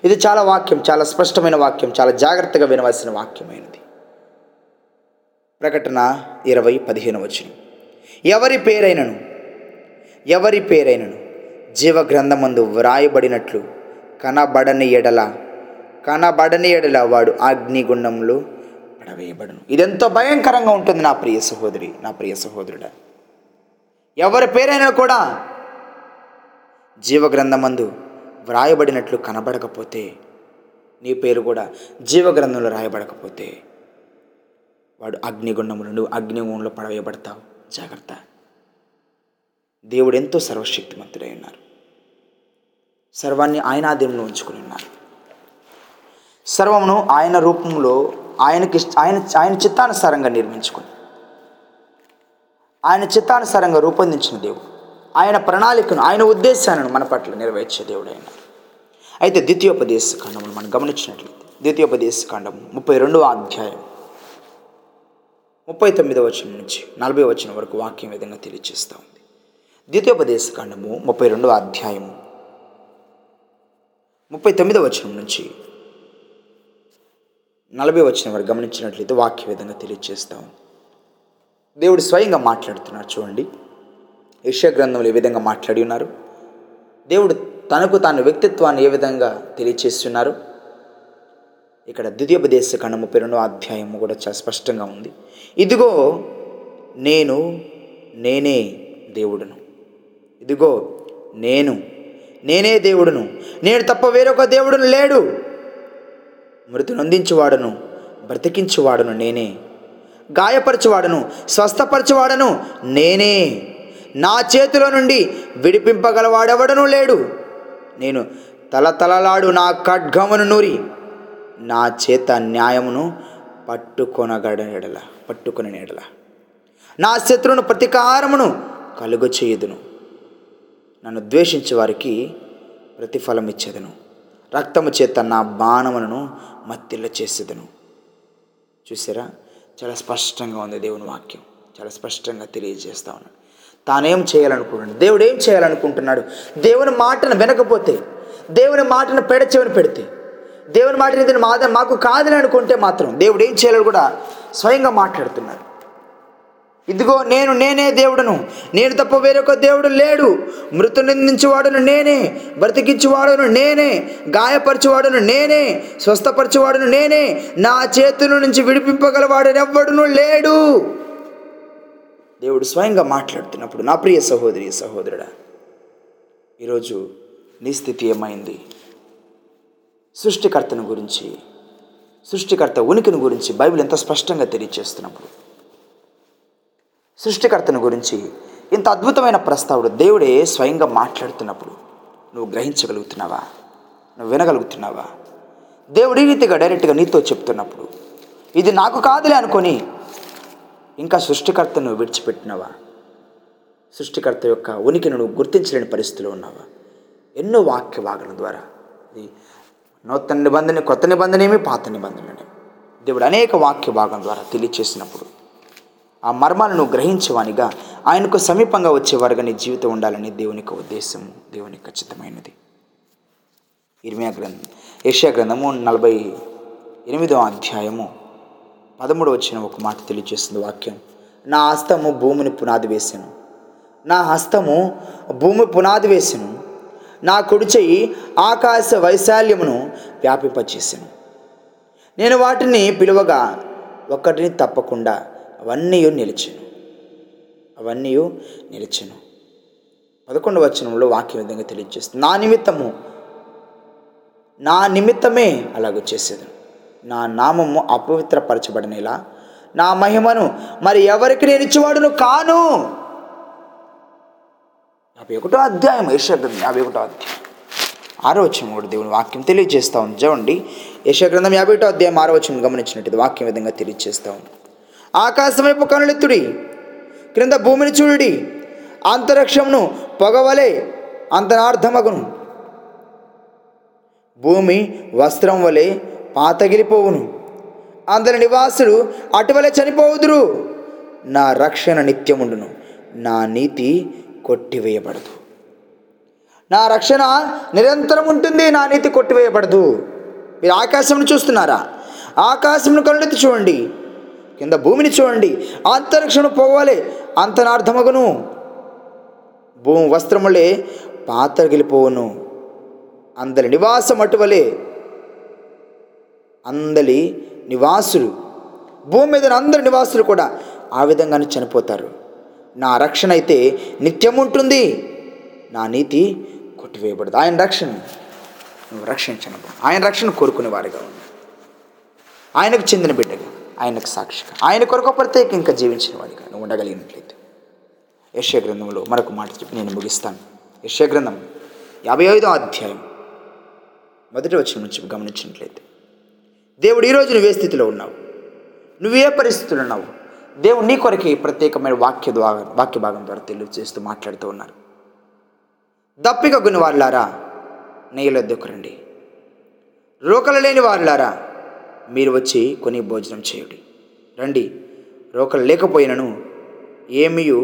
ఇది చాలా వాక్యం చాలా స్పష్టమైన వాక్యం చాలా జాగ్రత్తగా వినవలసిన వాక్యమైనది. ప్రకటన ఇరవై పదిహేను వచ్చిన ఎవరి పేరైనను? ఎవరి పేరైనను? జీవగ్రంథమందు వ్రాయబడినట్లు కనబడని ఎడల కనబడని ఎడల వాడు అగ్నిగుండంలో పడవేయబడను. ఇదెంతో భయంకరంగా ఉంటుంది నా ప్రియ సహోదరి నా ప్రియ సహోదరుడా. ఎవరి పేరైనా కూడా జీవగ్రంథమందు వ్రాయబడినట్లు కనబడకపోతే నీ పేరు కూడా జీవగ్రంథంలో రాయబడకపోతే వాడు అగ్నిగుండంలో నువ్వు అగ్నిగుండంలో పడవేయబడతావు. జాగ్రత్త. దేవుడు ఎంతో సర్వశక్తిమంతుడై ఉన్నారు. సర్వాన్ని ఆయన ఆధీనంలో ఉంచుకుని ఉన్నారు. సర్వమును ఆయన రూపంలో ఆయనకి ఆయన ఆయన చిత్తానుసారంగా నిర్మించుకుని ఆయన చిత్తానుసారంగా రూపొందించిన దేవుడు. ఆయన ప్రణాళికను ఆయన ఉద్దేశాలను మన పట్ల నెరవేర్చే దేవుడు అయితే ద్వితీయోపదేశ కాండమును మనం గమనించినట్లయితే ద్వితీయోపదేశ కాండం ముప్పై రెండవ అధ్యాయం. ముప్పై తొమ్మిదవ వచనం నుంచి నలభై వచనం వరకు వాక్యం విధంగా తెలియజేస్తూ ఉంది. ద్వితీయోపదేశకాండము ముప్పై రెండవ అధ్యాయము. ముప్పై తొమ్మిదవ వచనం నుంచి నలభై వచ్చిన వరకు గమనించినట్లయితే వాక్య విధంగా తెలియజేస్తూ దేవుడు స్వయంగా మాట్లాడుతున్నారు చూడండి. యెషయా గ్రంథంలో ఏ విధంగా మాట్లాడి ఉన్నారు? దేవుడు తనకు తాను వ్యక్తిత్వాన్ని ఏ విధంగా తెలియచేస్తున్నారు? ఇక్కడ ద్వితీయోపదేశ కండ ముప్పై రెండో అధ్యాయము కూడా చాలా స్పష్టంగా ఉంది. ఇదిగో నేను నేనే దేవుడును. ఇదిగో నేను నేనే దేవుడును. నేను తప్ప వేరొక దేవుడును లేడు. మృతి నొందించువాడను బ్రతికించువాడను నేనే. గాయపరచువాడను స్వస్థపరచువాడను నేనే. నా చేతిలో నుండి విడిపింపగలవాడెవడనూ లేడు. నేను తలతలలాడు నా ఖడ్గమును నూరి నా చేత న్యాయమును పట్టుకొనగడ పట్టుకొని ఎడల నా శత్రువును ప్రతీకారమును కలుగు చేయుదును నన్ను ద్వేషించే వారికి ప్రతిఫలం ఇచ్చేదను. రక్తము చేత నా బాణములను మత్తిల్ల చేసేదను. చూసారా? చాలా స్పష్టంగా ఉంది దేవుని వాక్యం. చాలా స్పష్టంగా తెలియజేస్తా ఉన్నాడు. తానేం చేయాలనుకుంటున్నాడు? దేవుడు ఏం చేయాలనుకుంటున్నాడు? దేవుని మాటను వినకపోతే దేవుని మాటను పెడచెవిని పెడితే దేవుని మాటని మాద మాకు కాదని అనుకుంటే మాత్రం దేవుడు ఏం చేయాలని కూడా స్వయంగా మాట్లాడుతున్నారు ఇదిగో నేను నేనే దేవుడును. నేను తప్ప వేరొక దేవుడు లేడు. మృతు నిందించేవాడును నేనే. బ్రతికించేవాడును నేనే. గాయపరిచేవాడును నేనే. స్వస్థపరిచేవాడును నేనే. నా చేతుల నుంచి విడిపింపగలవాడనెవ్వడును లేడు. దేవుడు స్వయంగా మాట్లాడుతున్నప్పుడు నా ప్రియ సహోదరి సహోదరుడా ఈరోజు నీ స్థితి ఏమైంది? సృష్టికర్తను గురించి సృష్టికర్త ఉనికిని గురించి బైబిల్ ఎంత స్పష్టంగా తెలియచేస్తున్నప్పుడు సృష్టికర్తను గురించి ఇంత అద్భుతమైన ప్రస్తావుడు దేవుడే స్వయంగా మాట్లాడుతున్నప్పుడు నువ్వు గ్రహించగలుగుతున్నావా? నువ్వు వినగలుగుతున్నావా? దేవుడి రీతిగా డైరెక్ట్గా నీతో చెప్తున్నప్పుడు ఇది నాకు కాదులే అనుకొని ఇంకా సృష్టికర్తను విడిచిపెట్టినవా? సృష్టికర్త యొక్క ఉనికిని నువ్వు గుర్తించలేని పరిస్థితిలో ఉన్నావా? ఎన్నో వాక్య భాగం ద్వారా. ఇది నూతన నిబంధన కొత్త నిబంధనేమి పాత నిబంధననే దేవుడు అనేక వాక్య భాగం ద్వారా తెలియచేసినప్పుడు ఆ మర్మాలను గ్రహించేవానిగా. ఆయనకు సమీపంగా వచ్చేవారుగా నీ జీవితం ఉండాలని దేవుని యొక్క ఉద్దేశం దేవుని ఖచ్చితమైనది. ఇర్మియా గ్రంథం ఏషియా గ్రంథము నలభై ఎనిమిదో అధ్యాయము పదమూడు వచ్చిన ఒక మాట తెలియజేస్తుంది వాక్యం. నా హస్తము భూమిని పునాది వేసాను. నా హస్తము భూమి పునాది వేసాను. నా కుడిచెయ్యి ఆకాశ వైశాల్యమును వ్యాపింపచేసాను. నేను వాటిని పిలువగా ఒక్కటిని తప్పకుండా అవన్నీ నిలిచాను. అవన్నీ నిలిచాను. పదకొండవ వచనంలో వాక్యం విధంగా తెలియజేస్తుంది. నా నిమిత్తము నా నిమిత్తమే అలాగ చేసేది నా నామము అపవిత్రపరచబడినలా. నా మహిమను మరి ఎవరికి నేను ఇచ్చేవాడును కాను? యాభై ఒకటో అధ్యాయం యశగ్రంథం యాభై ఒకటో అధ్యాయం. ఆరో వచ్చిన కూడా దేవుని వాక్యం తెలియజేస్తా ఉంది. చూడండి యశగ్రంథం యాభై ఒకటో అధ్యాయం ఆరో వచ్చిన గమనించినట్టు వాక్యం విధంగా తెలియజేస్తా ఉంది. ఆకాశం వైపు కనులెత్తుడి క్రింద భూమిని చూడుడి. అంతరిక్షమును పొగవలే అంతనార్థమగును భూమి వస్త్రం వలె పాతగిలిపోవును. అందరి నివాసులు అటువలే చనిపోవుదురు. నా రక్షణ నిత్యముండును. నా నీతి కొట్టివేయబడదు. నా రక్షణ నిరంతరం ఉంటుంది నా నీతి కొట్టివేయబడదు. మీరు ఆకాశంను చూస్తున్నారా? ఆకాశంను కనులెత్తి చూడండి. కింద భూమిని చూడండి. అంతరిక్షను పోవాలి. అంతనార్థమగును భూమి వస్త్రములే పాతగిలిపోవును. అందరి నివాసం అటువలే అందరి నివాసులు. భూమి మీద అందరి నివాసులు కూడా ఆ విధంగానే చనిపోతారు. నా రక్షణ అయితే నిత్యం ఉంటుంది నా నీతి కొట్టివేయబడదు. ఆయన రక్షణ. నువ్వు రక్షించను. ఆయన రక్షణ కోరుకునే వారిగా ఉంది ఆయనకు చెందిన బిడ్డగా ఆయనకు సాక్షిగా. ఆయన కొరకు ప్రత్యేక ఇంకా జీవించిన వాడిగా నువ్వు ఉండగలిగినట్లయితే. యశ్య గ్రంథంలో మరొక మాట చెప్పి నేను ముగిస్తాను. యశ్య గ్రంథం యాభై ఐదో అధ్యాయం మొదటి వచ్చిన నుంచి గమనించినట్లయితే. దేవుడు ఈరోజు నువ్వే స్థితిలో ఉన్నావు. నువ్వు ఏ పరిస్థితులు ఉన్నావు. దేవుడు నీ కొరకే ప్రత్యేకమైన వాక్య ద్వారా వాక్య భాగం ద్వారా తెలియజేస్తూ మాట్లాడుతూ ఉన్నారు. దప్పిక గుని వాళ్ళారా నెయ్యలొద్దకు రండి రోకలు లేని వాళ్ళారా మీరు వచ్చి కొని భోజనం చేయుడి. రండి రోకలు లేకపోయినను ఏమియు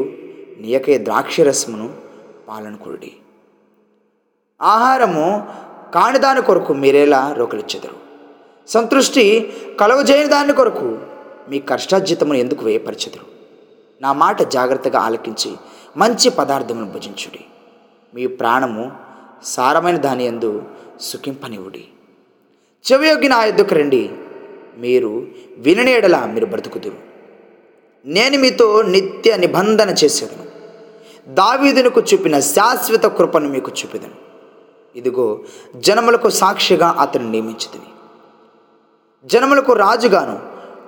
నీయకే ద్రాక్షరసమును పాలను కొరుడి ఆహారము కానిదాని కొరకు మీరేలా రోకలిచ్చెదరు. సంతృష్టి కలవజేయని దాని కొరకు మీ కష్టార్జితమును ఎందుకు వేయపరచెదరు నా మాట జాగ్రత్తగా ఆలకించి మంచి పదార్థమును భుజించుడి. మీ ప్రాణము సారమైన దాని ఎందు సుఖింపనివుడి చెవియొగ్గి నా ఎద్దుకు రండి మీరు వినని మీరు బ్రతుకుదురు. నేను మీతో నిత్య నిబంధన చేసేదను. దావీదునకు చూపిన శాశ్వత కృపను మీకు చూపిదను. ఇదిగో జనములకు సాక్షిగా అతను నియమించుతుంది జనములకు రాజుగాను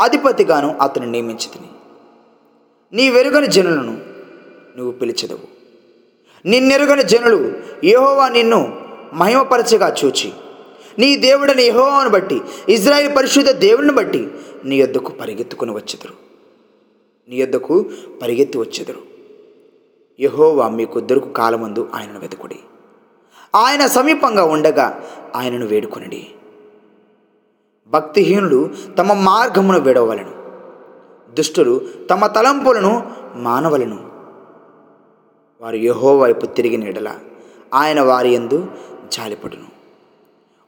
అధిపతిగాను అతను నియమించుతుంది నీ వెరుగని జనులను నువ్వు పిలిచెదవు. నిన్నెరుగని జనులు యెహోవా నిన్ను మహిమపరచగా చూచి నీ దేవుడని యహోవాను బట్టి ఇజ్రాయిల్ పరిశుద్ధ దేవుని బట్టి నీ యొద్దకు పరిగెత్తుకుని వచ్చెదరు. నీ యొద్దకు పరిగెత్తి వచ్చెదరు. యహోవా మీ దొరుకు కాలమందు ఆయనను వెతుకుడి. ఆయన సమీపంగా ఉండగా ఆయనను వేడుకొనిడి. భక్తిహీనులు తమ మార్గమును విడవలను. దుష్టులు తమ తలంపులను మానవలను. వారు యహో వైపు తిరిగిన ఎడల ఆయన వారి ఎందు జాలిపడును.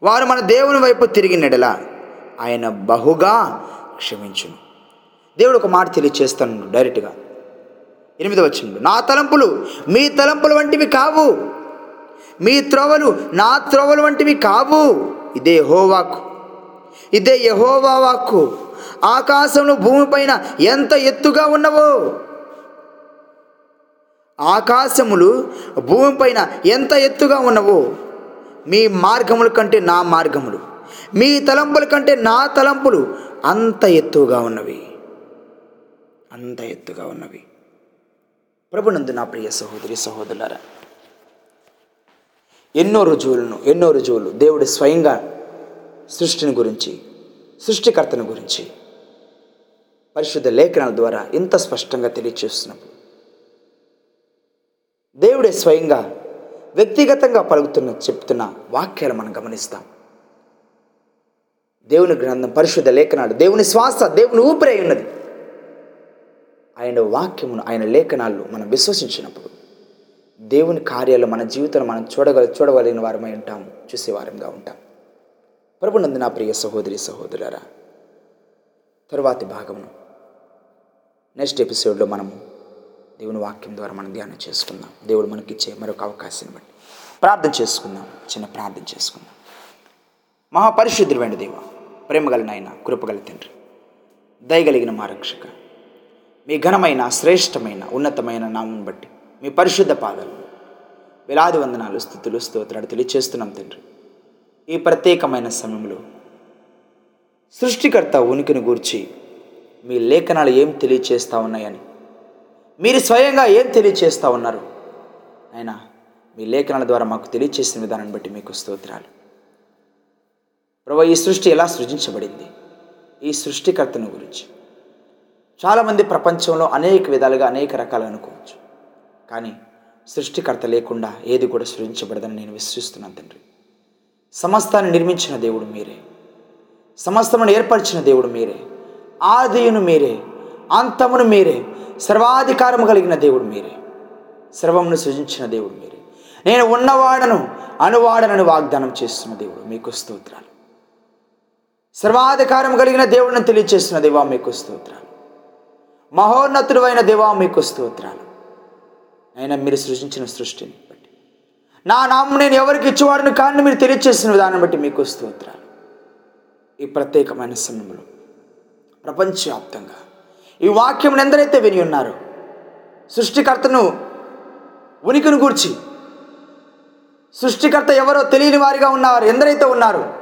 వారు మన దేవుని వైపు తిరిగినడల ఆయన బహుగా క్షమించును. దేవుడు ఒక మాట తెలియచేస్తాను డైరెక్ట్గా. ఎనిమిది వచ్చిండు నా తలంపులు మీ తలంపులు వంటివి కావు. మీ త్రోవలు నా త్రోవలు వంటివి కావు. ఇదే హోవాకు ఇదే యహోవా వాక్కు. ఆకాశంలో భూమిపైన ఎంత ఎత్తుగా ఉన్నవో. ఆకాశములు భూమిపైన ఎంత ఎత్తుగా ఉన్నవో. మీ మార్గముల కంటే నా మార్గములు మీ తలంపుల కంటే నా తలంపులు అంత ఎత్తుగా ఉన్నవి. అంత ఎత్తుగా ఉన్నవి. ప్రభునందు నా ప్రియ సహోదరి సహోదరులారా ఎన్నో రుజువులను ఎన్నో రుజువులు దేవుడు స్వయంగా సృష్టిని గురించి సృష్టికర్తను గురించి పరిశుద్ధ లేఖనాల ద్వారా ఇంత స్పష్టంగా తెలియచేస్తున్నప్పుడు దేవుడే స్వయంగా వ్యక్తిగతంగా పలుకుతున్న చెప్తున్న వాక్యాలు మనం గమనిస్తాం. దేవుని గ్రంథం పరిశుద్ధ లేఖనాలు దేవుని శ్వాస దేవుని ఊపిరి అయి ఉన్నది. ఆయన వాక్యమును ఆయన లేఖనాలు మనం విశ్వసించినప్పుడు దేవుని కార్యాలు మన జీవితంలో మనం చూడగల చూడగలిగిన వారమై ఉంటాం చూసేవారంగా ఉంటాం. ప్రభునందు నా ప్రియ సహోదరి సహోదరులారా తరువాతి భాగమును నెక్స్ట్ ఎపిసోడ్లో మనము దేవుని వాక్యం ద్వారా మనం ధ్యానం చేసుకుందాం. దేవుడు మనకిచ్చే మరొక అవకాశాన్ని బట్టి ప్రార్థన చేసుకుందాం. చిన్న ప్రార్థన చేసుకుందాం. మహాపరిశుద్ధుడైన దేవ ప్రేమగల నాయన కృపగల తండ్రి దయగలిగిన మా రక్షక మీ ఘనమైన శ్రేష్టమైన ఉన్నతమైన నామం బట్టి మీ పరిశుద్ధ పాదాలు వేలాది వందనాలు స్థుతులు స్తోత్రాలు తెలియచేస్తున్నాం తండ్రి. ఈ ప్రత్యేకమైన సమయంలో సృష్టికర్త ఉనికిని గూర్చి మీ లేఖనాలు ఏం తెలియచేస్తా ఉన్నాయని మీరు స్వయంగా ఏం తెలియచేస్తూ ఉన్నారు? అయినా మీ లేఖనాల ద్వారా మాకు తెలియచేసిన విధానాన్ని బట్టి మీకు స్తోత్రాలు. ప్రభు ఈ సృష్టి ఎలా సృజించబడింది? ఈ సృష్టికర్తను గురించి. చాలామంది ప్రపంచంలో అనేక విధాలుగా అనేక రకాలు అనుకోవచ్చు. కానీ సృష్టికర్త లేకుండా ఏది కూడా సృజించబడదని నేను విశ్వసిస్తున్నాను తండ్రి. సమస్తాన్ని నిర్మించిన దేవుడు మీరే. సమస్తమును ఏర్పరిచిన దేవుడు మీరే. ఆదియును మీరే. అంతమును మీరే. సర్వాధికారము కలిగిన దేవుడు మీరే. సర్వమును సృజించిన దేవుడు మీరే. నేను ఉన్నవాడను అనువాడనని వాగ్దానం చేస్తున్న దేవుడు మీకు స్తోత్రాలు. సర్వాధికారం కలిగిన దేవుడిని తెలియచేస్తున్న దేవా మీకు స్తోత్రాలు. మహోన్నతుడు అయిన దేవా మీకు స్తోత్రాలు. అయినా మీరు సృష్టించిన సృష్టిని బట్టి. నా నామం నేను ఎవరికి ఇచ్చేవాడిని కానీ మీరు తెలియచేసిన విధానం బట్టి మీకు స్తోత్రాలు. ఈ ప్రత్యేకమైన సమయంలో ప్రపంచవ్యాప్తంగా ఈ వాక్యం ఎందరైతే విని ఉన్నారు? సృష్టికర్తను ఉనికిని గూర్చి సృష్టికర్త ఎవరో తెలియని వారిగా ఉన్నవారు ఎందరైతే ఉన్నారు?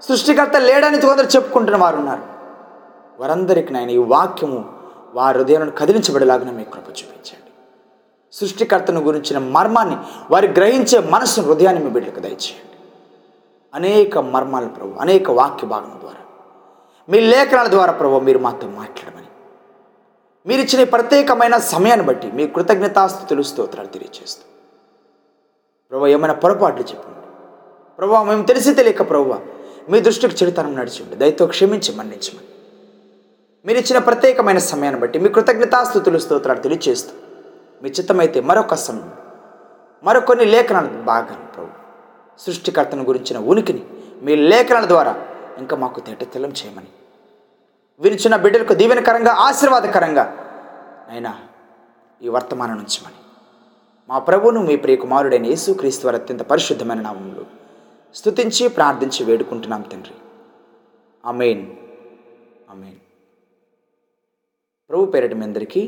సృష్టికర్త లేడని కొందరు చెప్పుకుంటున్న వారు ఉన్నారు. వారందరికీ నాయన ఈ వాక్యము వారి హృదయాలను కదిలించబడేలాగా మీ కృప చూపించండి. సృష్టికర్తను గురించిన మర్మాన్ని వారి గ్రహించే మనసును హృదయాన్ని మీ బిడ్డకు దయచేయండి. అనేక మర్మాల ప్రభు అనేక వాక్య భాగం ద్వారా మీ లేఖనాల ద్వారా ప్రభు మీరు మాతో మాట్లాడమని మీరు ఇచ్చిన ప్రత్యేకమైన సమయాన్ని బట్టి మీ కృతజ్ఞతాస్థుతులు స్తోత్రాలు తెలియజేస్తూ ప్రభు ఏమైనా పొరపాట్లు చెప్పండి. ప్రభు మేము తెలిసి తెలియక ప్రభు మీ దృష్టికి చెడుతనం నడిచిండి దయతో క్షమించి మన్నించమని. మీరు ఇచ్చిన ప్రత్యేకమైన సమయాన్ని బట్టి మీ కృతజ్ఞతాస్థుతులు స్తోత్రాలు తెలియజేస్తూ మీ చిత్తమైతే మరొక సమయం. మరికొన్ని లేఖనాల భాగాన్ని ప్రభు. సృష్టికర్తను గురించిన ఉనికిని మీ లేఖనాల ద్వారా ఇంకా మాకు తేట తెలం చేయమని. విరిచిన బిడ్డలకు దీవెనకరంగా ఆశీర్వాదకరంగా. అయినా ఈ వర్తమానం ఉంచమని మా ప్రభువును మీ ప్రియ కుమారుడైన యేసుక్రీస్తు వారి అత్యంత పరిశుద్ధమైన నామంలో స్తుతించి ప్రార్థించి వేడుకుంటున్నాం తండ్రి. అమేన్ అమేన్ ప్రభు పేరటి మీ అందరికీ